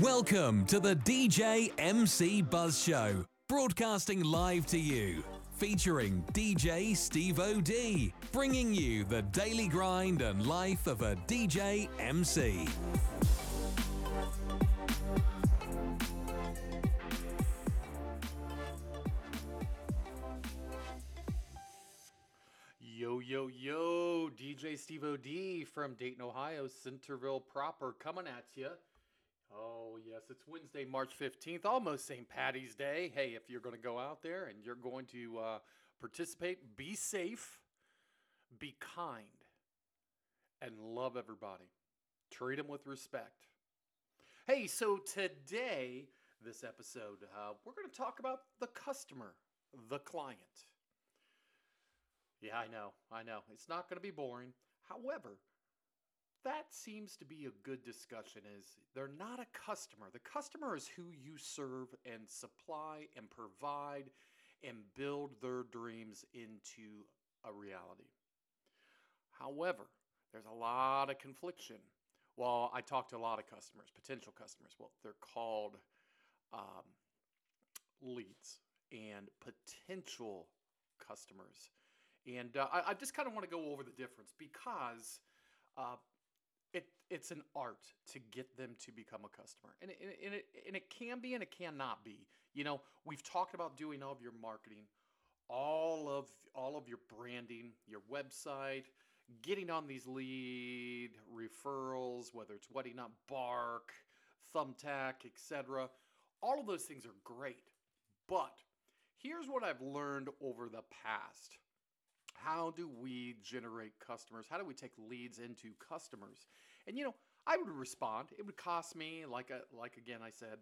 Welcome to the DJ MC Buzz Show, broadcasting live to you, featuring DJ Steve OD, bringing you the daily grind and life of a DJ MC. Yo, yo, yo, DJ Steve OD from Dayton, Ohio, Centerville proper, coming at you. Oh, yes, it's Wednesday, March 15th, almost St. Patty's Day. Hey, if you're going to go out there and you're going to uh, participate, be safe, be kind, and love everybody. Treat them with respect. Hey, so today, this episode, uh, we're going to talk about the customer, the client. Yeah, I know. I know. It's not going to be boring. However, that seems to be a good discussion is they're not a customer. The customer is who you serve and supply and provide and build their dreams into a reality. However, there's a lot of confliction. Well, I talk to a lot of customers, potential customers. Well, they're called um, leads and potential customers. And uh, I, I, just kind of want to go over the difference because uh, it's an art to get them to become a customer, and it, and it and it can be and it cannot be. You know, we've talked about doing all of your marketing, all of all of your branding, your website, getting on these lead referrals, whether it's Wedding Knot Bark, Thumbtack, etc. All of those things are great, but here's what I've learned over the past how do we generate customers? How do we take leads into customers? And you know, I would respond. It would cost me, like a, like again I said,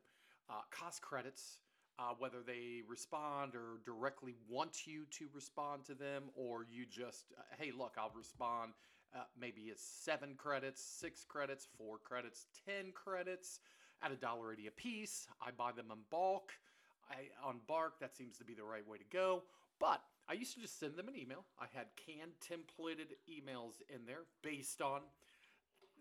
uh, cost credits. Uh, whether they respond or directly want you to respond to them, or you just, uh, hey, look, I'll respond. Uh, maybe it's seven credits, six credits, four credits, ten credits at a dollar eighty a piece. I buy them in bulk. I, on Bark, that seems to be the right way to go. But I used to just send them an email. I had canned templated emails in there based on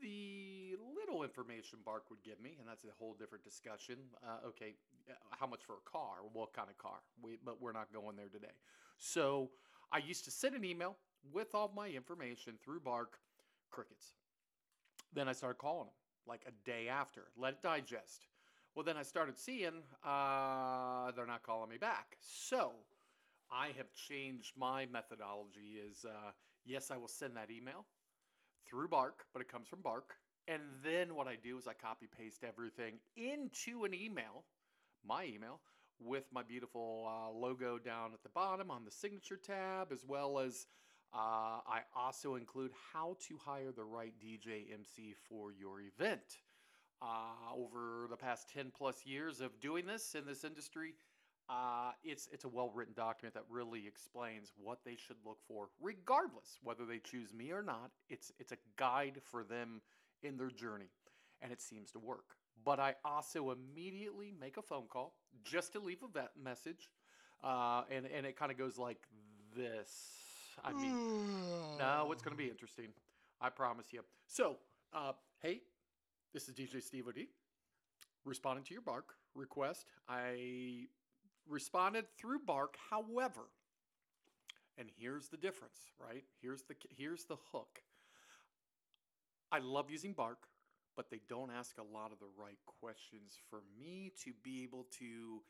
the little information Bark would give me, and that's a whole different discussion. Uh, okay, uh, how much for a car? What kind of car? We, but we're not going there today. So I used to send an email with all my information through Bark, crickets. Then I started calling them like a day after, let it digest. Well, then I started seeing uh, they're not calling me back. So I have changed my methodology. Is uh, yes, I will send that email through Bark, but it comes from Bark. And then what I do is I copy paste everything into an email, my email, with my beautiful uh, logo down at the bottom on the signature tab, as well as uh, I also include how to hire the right DJ MC for your event. Uh, over the past 10 plus years of doing this in this industry, uh, it's it's a well written document that really explains what they should look for, regardless whether they choose me or not. It's it's a guide for them in their journey, and it seems to work. But I also immediately make a phone call just to leave a vet message, uh, and and it kind of goes like this. I mean, no, it's going to be interesting. I promise you. So, uh, hey, this is DJ Steve OD responding to your bark request. I responded through Bark. However, and here's the difference, right? Here's the here's the hook. I love using Bark, but they don't ask a lot of the right questions for me to be able to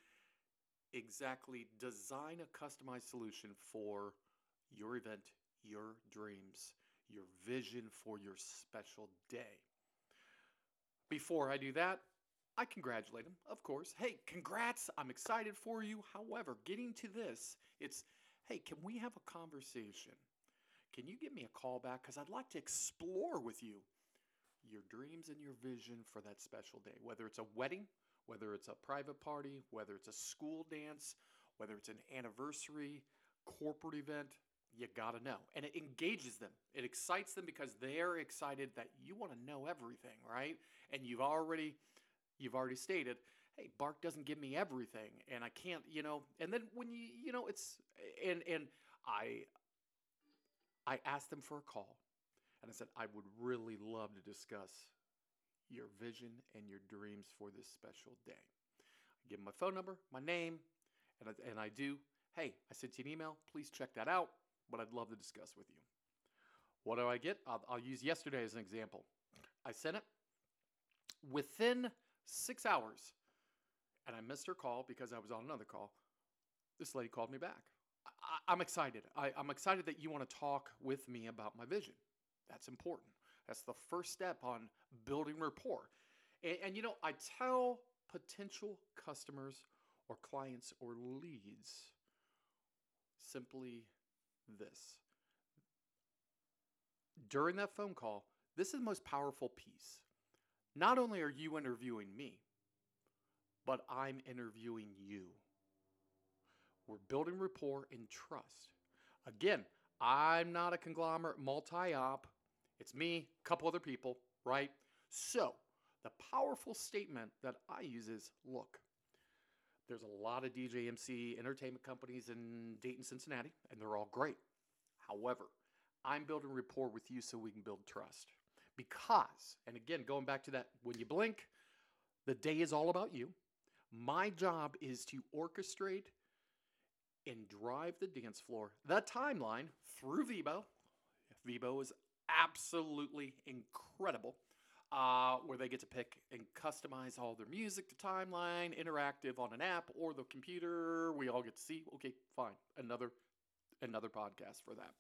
exactly design a customized solution for your event, your dreams, your vision for your special day. Before I do that, I congratulate him, of course. Hey, congrats. I'm excited for you. However, getting to this, it's hey, can we have a conversation? Can you give me a call back? Because I'd like to explore with you your dreams and your vision for that special day, whether it's a wedding, whether it's a private party, whether it's a school dance, whether it's an anniversary, corporate event, you got to know. And it engages them. It excites them because they're excited that you want to know everything, right? And you've already you've already stated, hey, Bark doesn't give me everything, and I can't, you know. And then when you, you know, it's and and I, I asked them for a call, and I said I would really love to discuss your vision and your dreams for this special day. I give them my phone number, my name, and I, and I do, hey, I sent you an email. Please check that out, but I'd love to discuss with you. What do I get? I'll, I'll use yesterday as an example. I sent it within six hours, and I missed her call because I was on another call. This lady called me back. I, am excited. I, I'm excited that you want to talk with me about my vision. That's important. That's the first step on building rapport. And, and you know, I tell potential customers or clients or leads simply this. During that phone call, this is the most powerful piece. Not only are you interviewing me, but I'm interviewing you. We're building rapport and trust. Again, I'm not a conglomerate multi op. It's me, a couple other people, right? So, the powerful statement that I use is look, there's a lot of DJMC entertainment companies in Dayton, Cincinnati, and they're all great. However, I'm building rapport with you so we can build trust. Because, and again, going back to that, when you blink, the day is all about you. My job is to orchestrate and drive the dance floor, the timeline through Vibo. Vibo is absolutely incredible. Uh, where they get to pick and customize all their music, the timeline, interactive on an app or the computer. We all get to see. Okay, fine. Another another podcast for that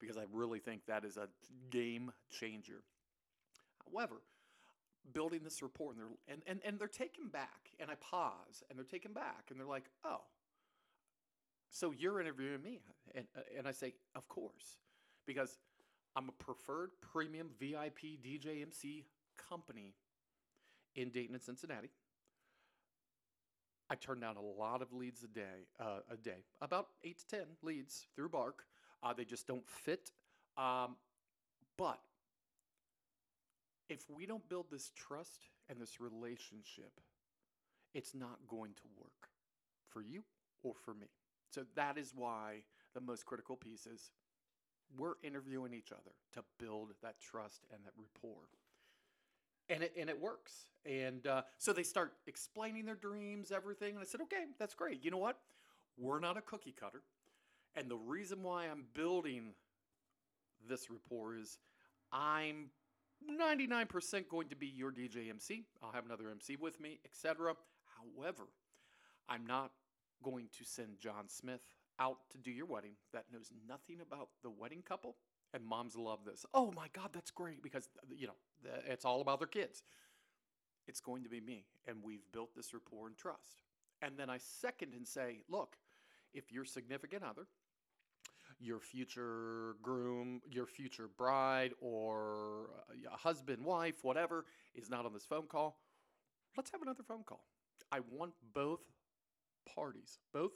because I really think that is a game changer. However, building this rapport and they're and, and, and they're taken back and I pause and they're taken back and they're like, oh, so you're interviewing me. And, and I say, of course, because I'm a preferred premium VIP DJ MC company in Dayton and Cincinnati. I turn down a lot of leads a day, uh, a day, about eight to ten leads through Bark. Uh, they just don't fit. Um, but if we don't build this trust and this relationship, it's not going to work for you or for me. So that is why the most critical piece is we're interviewing each other to build that trust and that rapport. And it, and it works. And uh, so they start explaining their dreams, everything. And I said, okay, that's great. You know what? We're not a cookie cutter. And the reason why I'm building this rapport is I'm 99% going to be your DJ MC. I'll have another MC with me, etc. However, I'm not going to send John Smith out to do your wedding that knows nothing about the wedding couple. And moms love this. Oh my God, that's great because, you know, it's all about their kids. It's going to be me. And we've built this rapport and trust. And then I second and say, look, if your significant other, your future groom, your future bride, or husband, wife, whatever, is not on this phone call, let's have another phone call. I want both parties, both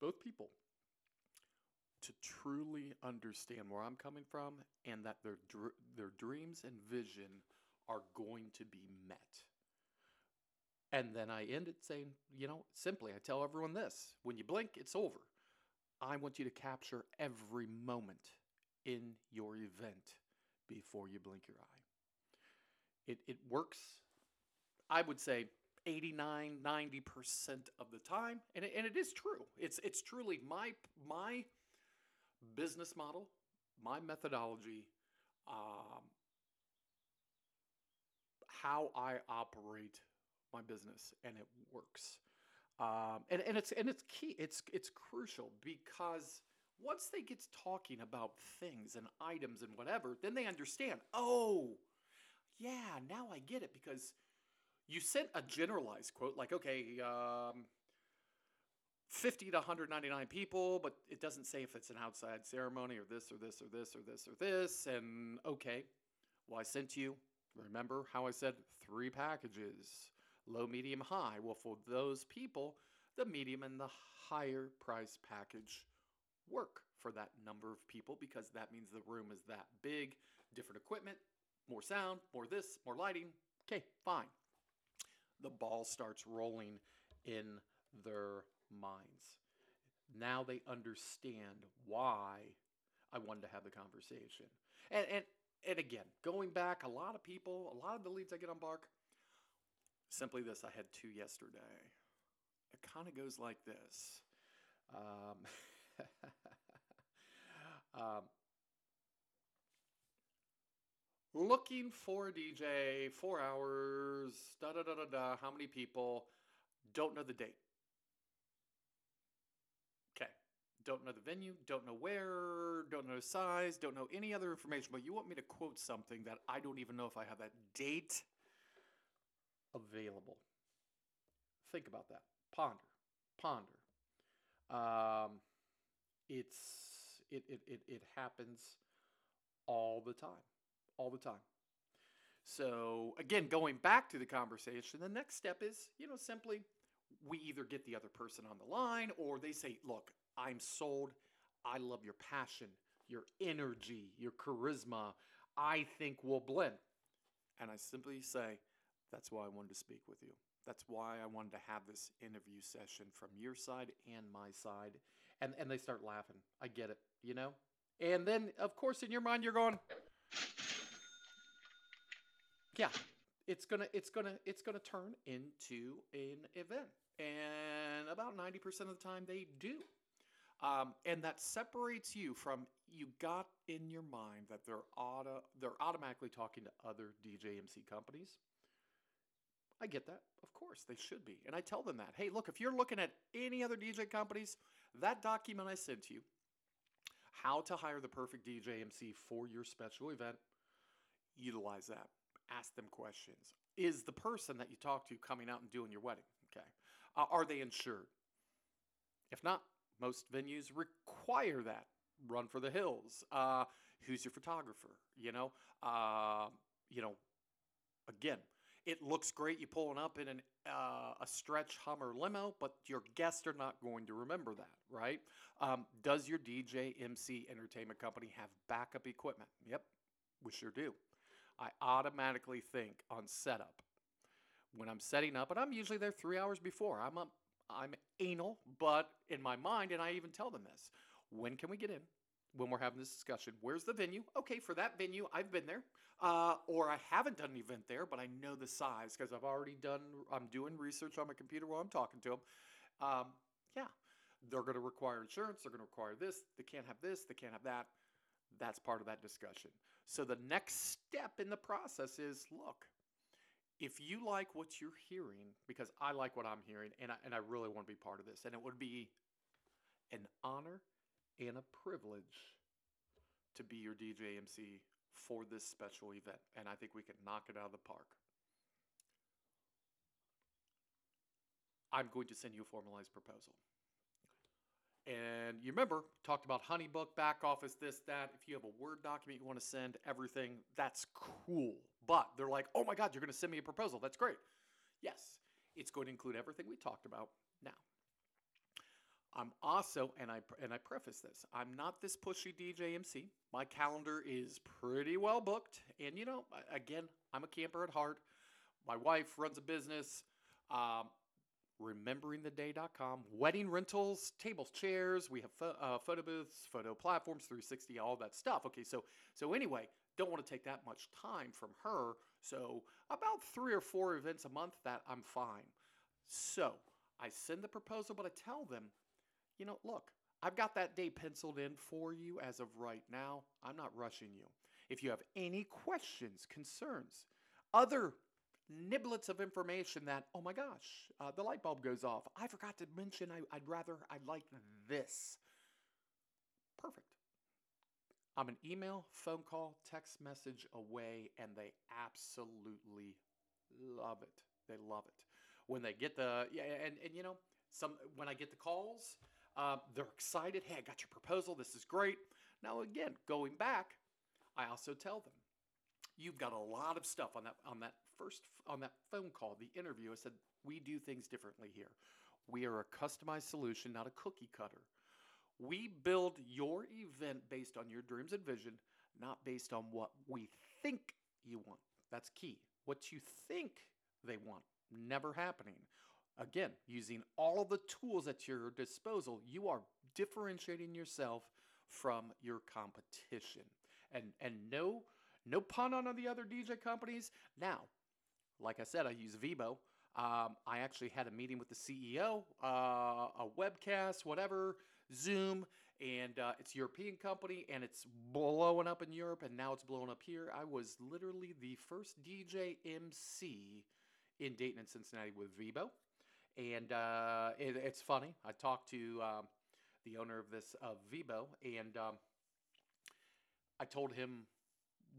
both people to truly understand where I'm coming from and that their dr- their dreams and vision are going to be met. And then I end it saying, you know, simply I tell everyone this, when you blink it's over. I want you to capture every moment in your event before you blink your eye. It it works I would say 89 90% of the time and it, and it is true. It's it's truly my my business model my methodology um, how i operate my business and it works. Um, and, and it's and it's key it's it's crucial because once they get talking about things and items and whatever then they understand oh yeah now i get it because you sent a generalized quote like, okay, um, 50 to 199 people, but it doesn't say if it's an outside ceremony or this or this or this or this or this. And okay, well, I sent you, remember how I said three packages low, medium, high? Well, for those people, the medium and the higher price package work for that number of people because that means the room is that big, different equipment, more sound, more this, more lighting. Okay, fine the ball starts rolling in their minds. Now they understand why I wanted to have the conversation. And, and and again, going back, a lot of people, a lot of the leads I get on Bark, simply this. I had two yesterday. It kind of goes like this. Um, um, looking for DJ, four hours, da da da da da. How many people? Don't know the date. Okay. Don't know the venue, don't know where, don't know size, don't know any other information, but you want me to quote something that I don't even know if I have that date available. Think about that. Ponder. Ponder. Um, it's it, it, it, it happens all the time. All the time. So again, going back to the conversation, the next step is, you know, simply we either get the other person on the line or they say, look, I'm sold. I love your passion, your energy, your charisma. I think we'll blend. And I simply say, that's why I wanted to speak with you. That's why I wanted to have this interview session from your side and my side. And and they start laughing. I get it, you know? And then of course in your mind you're going Yeah, it's to it's to it's to turn into an event. And about 90% of the time they do. Um, and that separates you from you got in your mind that they're auto they're automatically talking to other DJMC companies. I get that. Of course, they should be. And I tell them that. Hey, look, if you're looking at any other DJ companies, that document I sent you, how to hire the perfect DJ MC for your special event, utilize that. Ask them questions. Is the person that you talk to coming out and doing your wedding? Okay. Uh, are they insured? If not, most venues require that. Run for the hills. Uh, who's your photographer? You know, uh, you know. Again, it looks great. You pulling up in an, uh, a stretch Hummer limo, but your guests are not going to remember that, right? Um, does your DJ, MC, entertainment company have backup equipment? Yep, we sure do. I automatically think on setup when I'm setting up, and I'm usually there three hours before. I'm I'm anal, but in my mind, and I even tell them this when can we get in? When we're having this discussion, where's the venue? Okay, for that venue, I've been there, uh, or I haven't done an event there, but I know the size because I've already done. I'm doing research on my computer while I'm talking to them. Um, yeah, they're going to require insurance. They're going to require this. They can't have this. They can't have that. That's part of that discussion. So the next step in the process is look, if you like what you're hearing, because I like what I'm hearing, and I, and I really want to be part of this, and it would be an honor and a privilege to be your DJ MC for this special event. And I think we can knock it out of the park. I'm going to send you a formalized proposal. And you remember, talked about Honeybook, back office, this, that. If you have a Word document you want to send, everything, that's cool. But they're like, oh my God, you're going to send me a proposal. That's great. Yes, it's going to include everything we talked about now. I'm also, and I and I preface this, I'm not this pushy DJ MC. My calendar is pretty well booked, and you know, again, I'm a camper at heart. My wife runs a business. Um, rememberingtheday.com, wedding rentals, tables, chairs. We have uh, photo booths, photo platforms, 360, all that stuff. Okay, so so anyway, don't want to take that much time from her. So about three or four events a month, that I'm fine. So I send the proposal, but I tell them, you know, look, I've got that day penciled in for you as of right now. I'm not rushing you. If you have any questions, concerns, other niblets of information that, oh my gosh, uh, the light bulb goes off. I forgot to mention I, would rather, I'd like this. Perfect. I'm an email, phone call, text message away, and they absolutely love it. They love it. When they get the, yeah, and, and you know, some when I get the calls, uh, they're excited. Hey, I got your proposal. This is great. Now, again, going back, I also tell them, you've got a lot of stuff on that on that first on that phone call, the interview, I said, we do things differently here. We are a customized solution, not a cookie cutter. We build your event based on your dreams and vision, not based on what we think you want. That's key. What you think they want, never happening. Again, using all of the tools at your disposal, you are differentiating yourself from your competition. And and no No pun on the other DJ companies. Now, like I said, I use Vibo. Um, I actually had a meeting with the CEO, uh, a webcast, whatever, Zoom, and uh, it's European company, and it's blowing up in Europe, and now it's blowing up here. I was literally the first DJ MC in Dayton and Cincinnati with Vibo, and uh, it, it's funny. I talked to um, the owner of this of Vibo, and um, I told him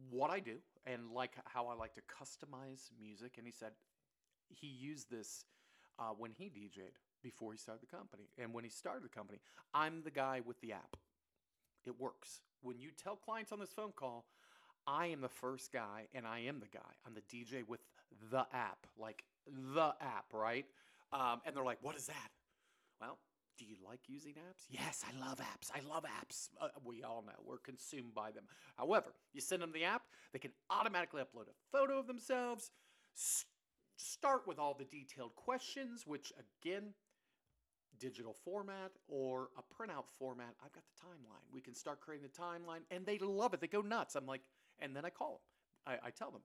what I do and like how I like to customize music, and he said he used this uh, when he DJ'd before he started the company. And when he started the company, I'm the guy with the app. It works. When you tell clients on this phone call, I am the first guy and I am the guy. I'm the DJ with the app, like the app, right? Um, and they're like, what is that? Well, do you like using apps? Yes, I love apps. I love apps. Uh, we all know we're consumed by them. However, you send them the app, they can automatically upload a photo of themselves, start with all the detailed questions, which again, digital format or a printout format, I've got the timeline. We can start creating the timeline and they love it. They go nuts. I'm like, and then I call them. I, I tell them,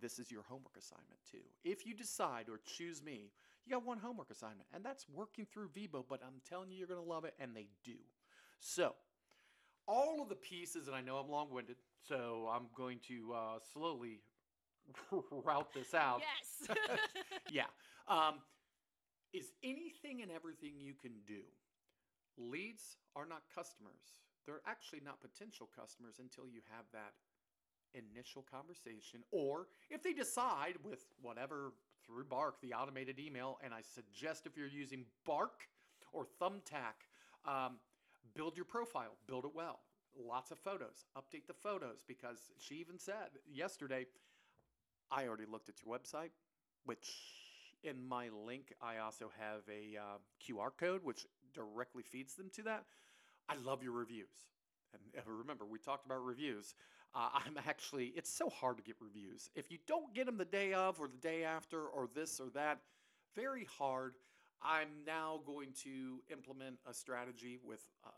this is your homework assignment too. If you decide or choose me, you got one homework assignment, and that's working through Vibo, but I'm telling you, you're going to love it, and they do. So, all of the pieces, and I know I'm long winded, so I'm going to uh, slowly route this out. Yes. yeah. Um, is anything and everything you can do. Leads are not customers. They're actually not potential customers until you have that initial conversation. Or if they decide with whatever through Bark, the automated email, and I suggest if you're using Bark or Thumbtack, um, build your profile, build it well. Lots of photos, update the photos because she even said yesterday, I already looked at your website, which in my link, I also have a uh, QR code which directly feeds them to that. I love your reviews. And remember, we talked about reviews. Uh, I'm actually, it's so hard to get reviews. If you don't get them the day of or the day after or this or that, very hard. I'm now going to implement a strategy with, uh,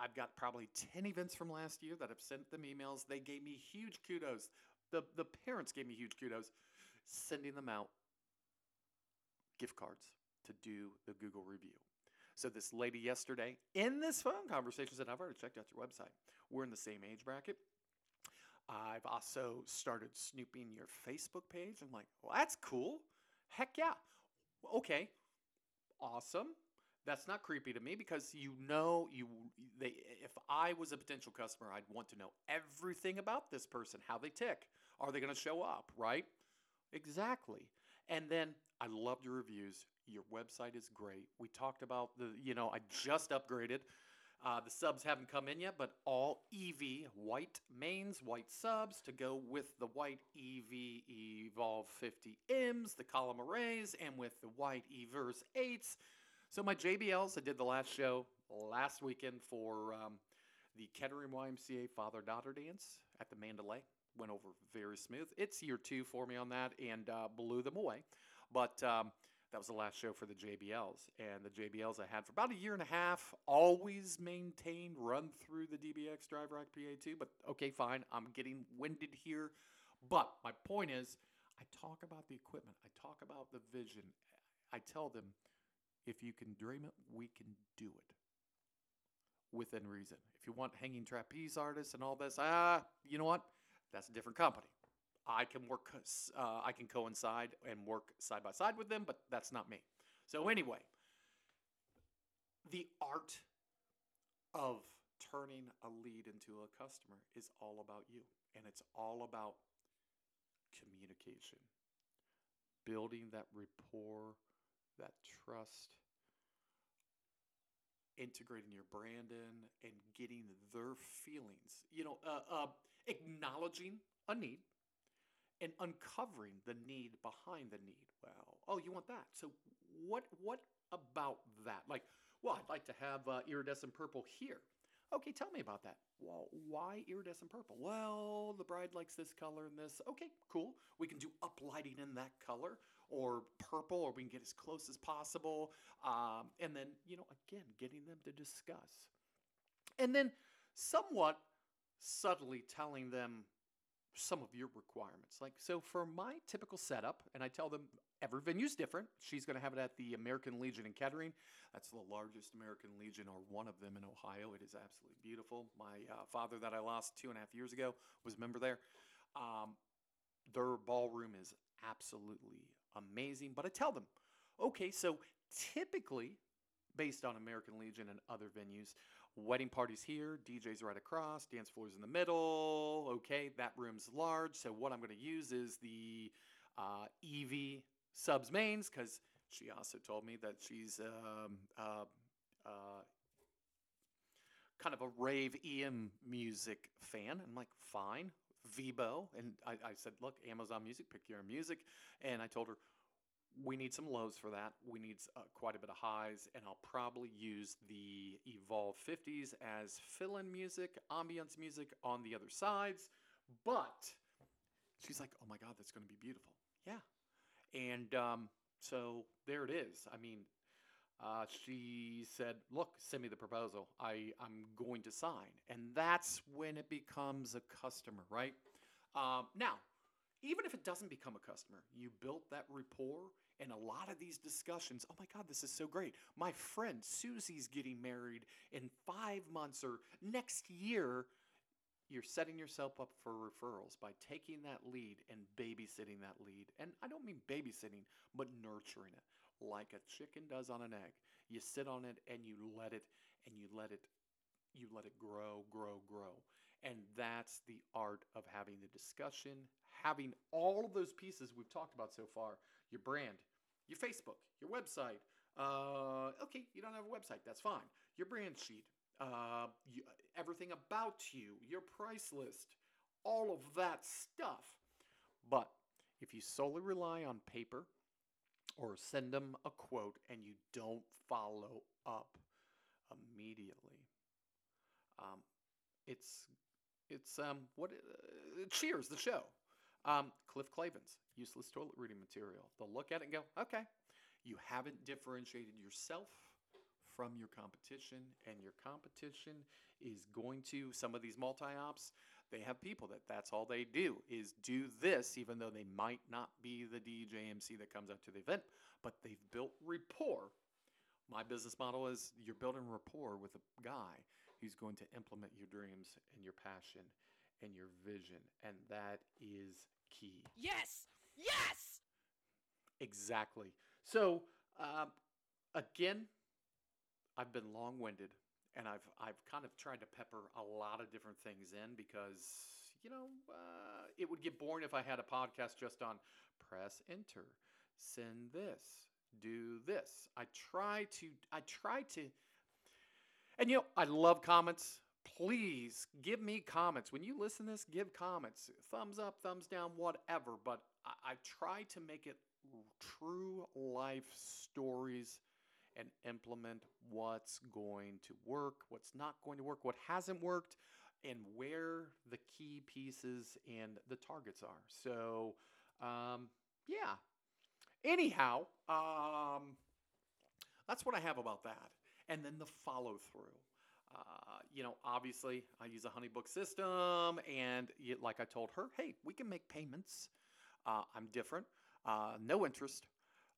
I've got probably 10 events from last year that have sent them emails. They gave me huge kudos. The, the parents gave me huge kudos, sending them out gift cards to do the Google review. So this lady yesterday in this phone conversation said, I've already checked out your website. We're in the same age bracket. I've also started snooping your Facebook page. I'm like, well, that's cool. Heck yeah. Okay. Awesome. That's not creepy to me because you know you they if I was a potential customer, I'd want to know everything about this person, how they tick. Are they going to show up, right? Exactly. And then I loved your reviews. Your website is great. We talked about the, you know, I just upgraded. Uh, the subs haven't come in yet, but all EV white mains, white subs to go with the white EV Evolve 50Ms, the column arrays, and with the white Everse 8s. So my JBLs, I did the last show last weekend for um, the Kettering YMCA father-daughter dance at the Mandalay. Went over very smooth. It's year two for me on that and uh, blew them away. But um, that was the last show for the JBLs. And the JBLs I had for about a year and a half, always maintained, run through the DBX Drive Rack PA2. But okay, fine, I'm getting winded here. But my point is, I talk about the equipment, I talk about the vision. I tell them, if you can dream it, we can do it within reason. If you want hanging trapeze artists and all this, ah, you know what? That's a different company. I can work, uh, I can coincide and work side by side with them, but that's not me. So anyway, the art of turning a lead into a customer is all about you, and it's all about communication, building that rapport, that trust, integrating your brand in, and getting their feelings. You know, uh, uh, acknowledging a need and uncovering the need behind the need. Well, oh, you want that? So what? What about that? Like, well, I'd like to have uh, iridescent purple here. Okay, tell me about that. Well, why iridescent purple? Well, the bride likes this color and this. Okay, cool. We can do uplighting in that color or purple, or we can get as close as possible. Um, and then, you know, again, getting them to discuss. And then somewhat subtly telling them some of your requirements. Like, so for my typical setup, and I tell them every venue's different. She's going to have it at the American Legion in Kettering. That's the largest American Legion, or one of them in Ohio. It is absolutely beautiful. My uh, father, that I lost two and a half years ago, was a member there. Um, their ballroom is absolutely amazing. But I tell them, okay, so typically, based on American Legion and other venues, wedding parties here, DJs right across, dance floors in the middle. Okay, that room's large. So what I'm going to use is the uh, EV subs mains because she also told me that she's um, uh, uh, kind of a rave EM music fan. I'm like, fine, Vibo. And I, I said, look, Amazon Music, pick your music. And I told her, we need some lows for that. We need uh, quite a bit of highs, and I'll probably use the Evolve 50s as fill in music, ambience music on the other sides. But she's like, oh my God, that's going to be beautiful. Yeah. And um, so there it is. I mean, uh, she said, look, send me the proposal. I, I'm going to sign. And that's when it becomes a customer, right? Um, now, even if it doesn't become a customer, you built that rapport and a lot of these discussions. Oh my God, this is so great. My friend Susie's getting married in five months or next year. You're setting yourself up for referrals by taking that lead and babysitting that lead. And I don't mean babysitting, but nurturing it like a chicken does on an egg. You sit on it and you let it and you let it you let it grow, grow, grow. And that's the art of having the discussion, having all of those pieces we've talked about so far your brand, your Facebook, your website. Uh, okay, you don't have a website, that's fine. Your brand sheet, uh, you, everything about you, your price list, all of that stuff. But if you solely rely on paper or send them a quote and you don't follow up immediately, um, it's it's um, what uh, cheers the show. Um, Cliff Clavins, useless toilet reading material. They'll look at it and go, okay, you haven't differentiated yourself from your competition, and your competition is going to some of these multi-ops. They have people that that's all they do is do this, even though they might not be the DJMC that comes out to the event, but they've built rapport. My business model is you're building rapport with a guy who's going to implement your dreams and your passion and your vision. And that is key. Yes! Yes! Exactly. So, uh, again, I've been long winded and I've, I've kind of tried to pepper a lot of different things in because, you know, uh, it would get boring if I had a podcast just on press enter, send this, do this. I try to, I try to, and you know, I love comments. Please give me comments. When you listen to this, give comments. Thumbs up, thumbs down, whatever. But I, I try to make it true life stories and implement what's going to work, what's not going to work, what hasn't worked, and where the key pieces and the targets are. So, um, yeah. Anyhow, um, that's what I have about that and then the follow through. You know, obviously, I use a HoneyBook system, and like I told her, hey, we can make payments. Uh, I'm different, uh, no interest.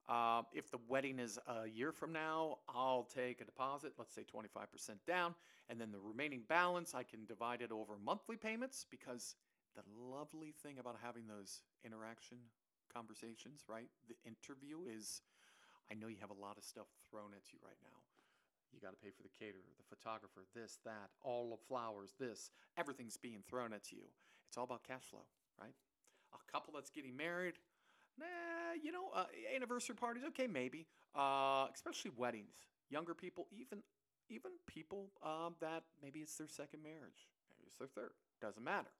Uh, if the wedding is a year from now, I'll take a deposit, let's say 25% down, and then the remaining balance, I can divide it over monthly payments because the lovely thing about having those interaction conversations, right? The interview is I know you have a lot of stuff thrown at you right now. You got to pay for the caterer, the photographer, this, that, all of flowers, this. Everything's being thrown at you. It's all about cash flow, right? A couple that's getting married, nah, you know, uh, anniversary parties, okay, maybe. Uh, especially weddings. Younger people, even even people um, that maybe it's their second marriage, maybe it's their third. Doesn't matter.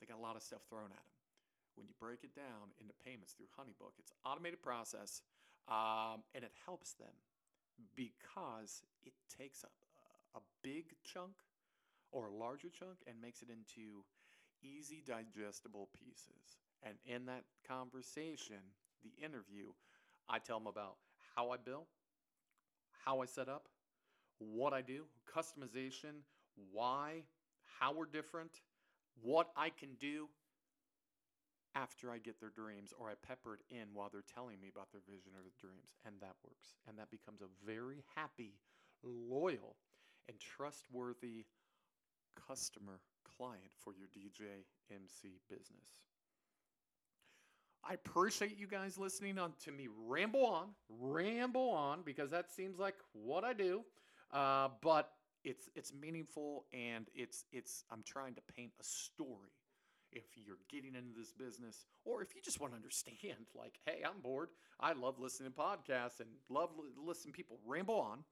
They got a lot of stuff thrown at them. When you break it down into payments through HoneyBook, it's automated process, um, and it helps them because it takes a, a big chunk or a larger chunk and makes it into easy digestible pieces. And in that conversation, the interview, I tell them about how I bill, how I set up, what I do, customization, why, how we're different, what I can do, after I get their dreams or I pepper it in while they're telling me about their vision or their dreams. And that works. And that becomes a very happy, loyal, and trustworthy customer client for your DJ MC business. I appreciate you guys listening on to me ramble on, ramble on, because that seems like what I do. Uh, but it's it's meaningful and it's it's I'm trying to paint a story. If you're getting into this business, or if you just want to understand, like, hey, I'm bored. I love listening to podcasts and love li- listening people ramble on,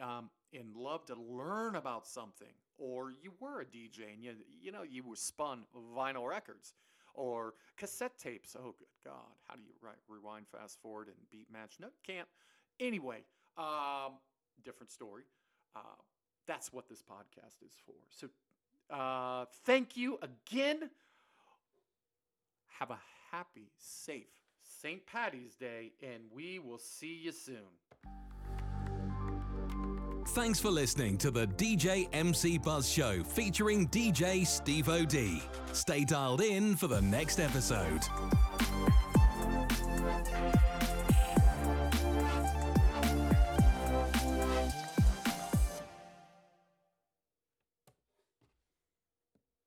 um, and love to learn about something. Or you were a DJ and you you know you were spun vinyl records or cassette tapes. Oh, good God. How do you rewind, fast forward, and beat match? No, can't. Anyway, um, different story. Uh, that's what this podcast is for. So uh, thank you again. Have a happy, safe St. Patty's Day, and we will see you soon. Thanks for listening to the DJ MC Buzz Show featuring DJ Steve OD. Stay dialed in for the next episode.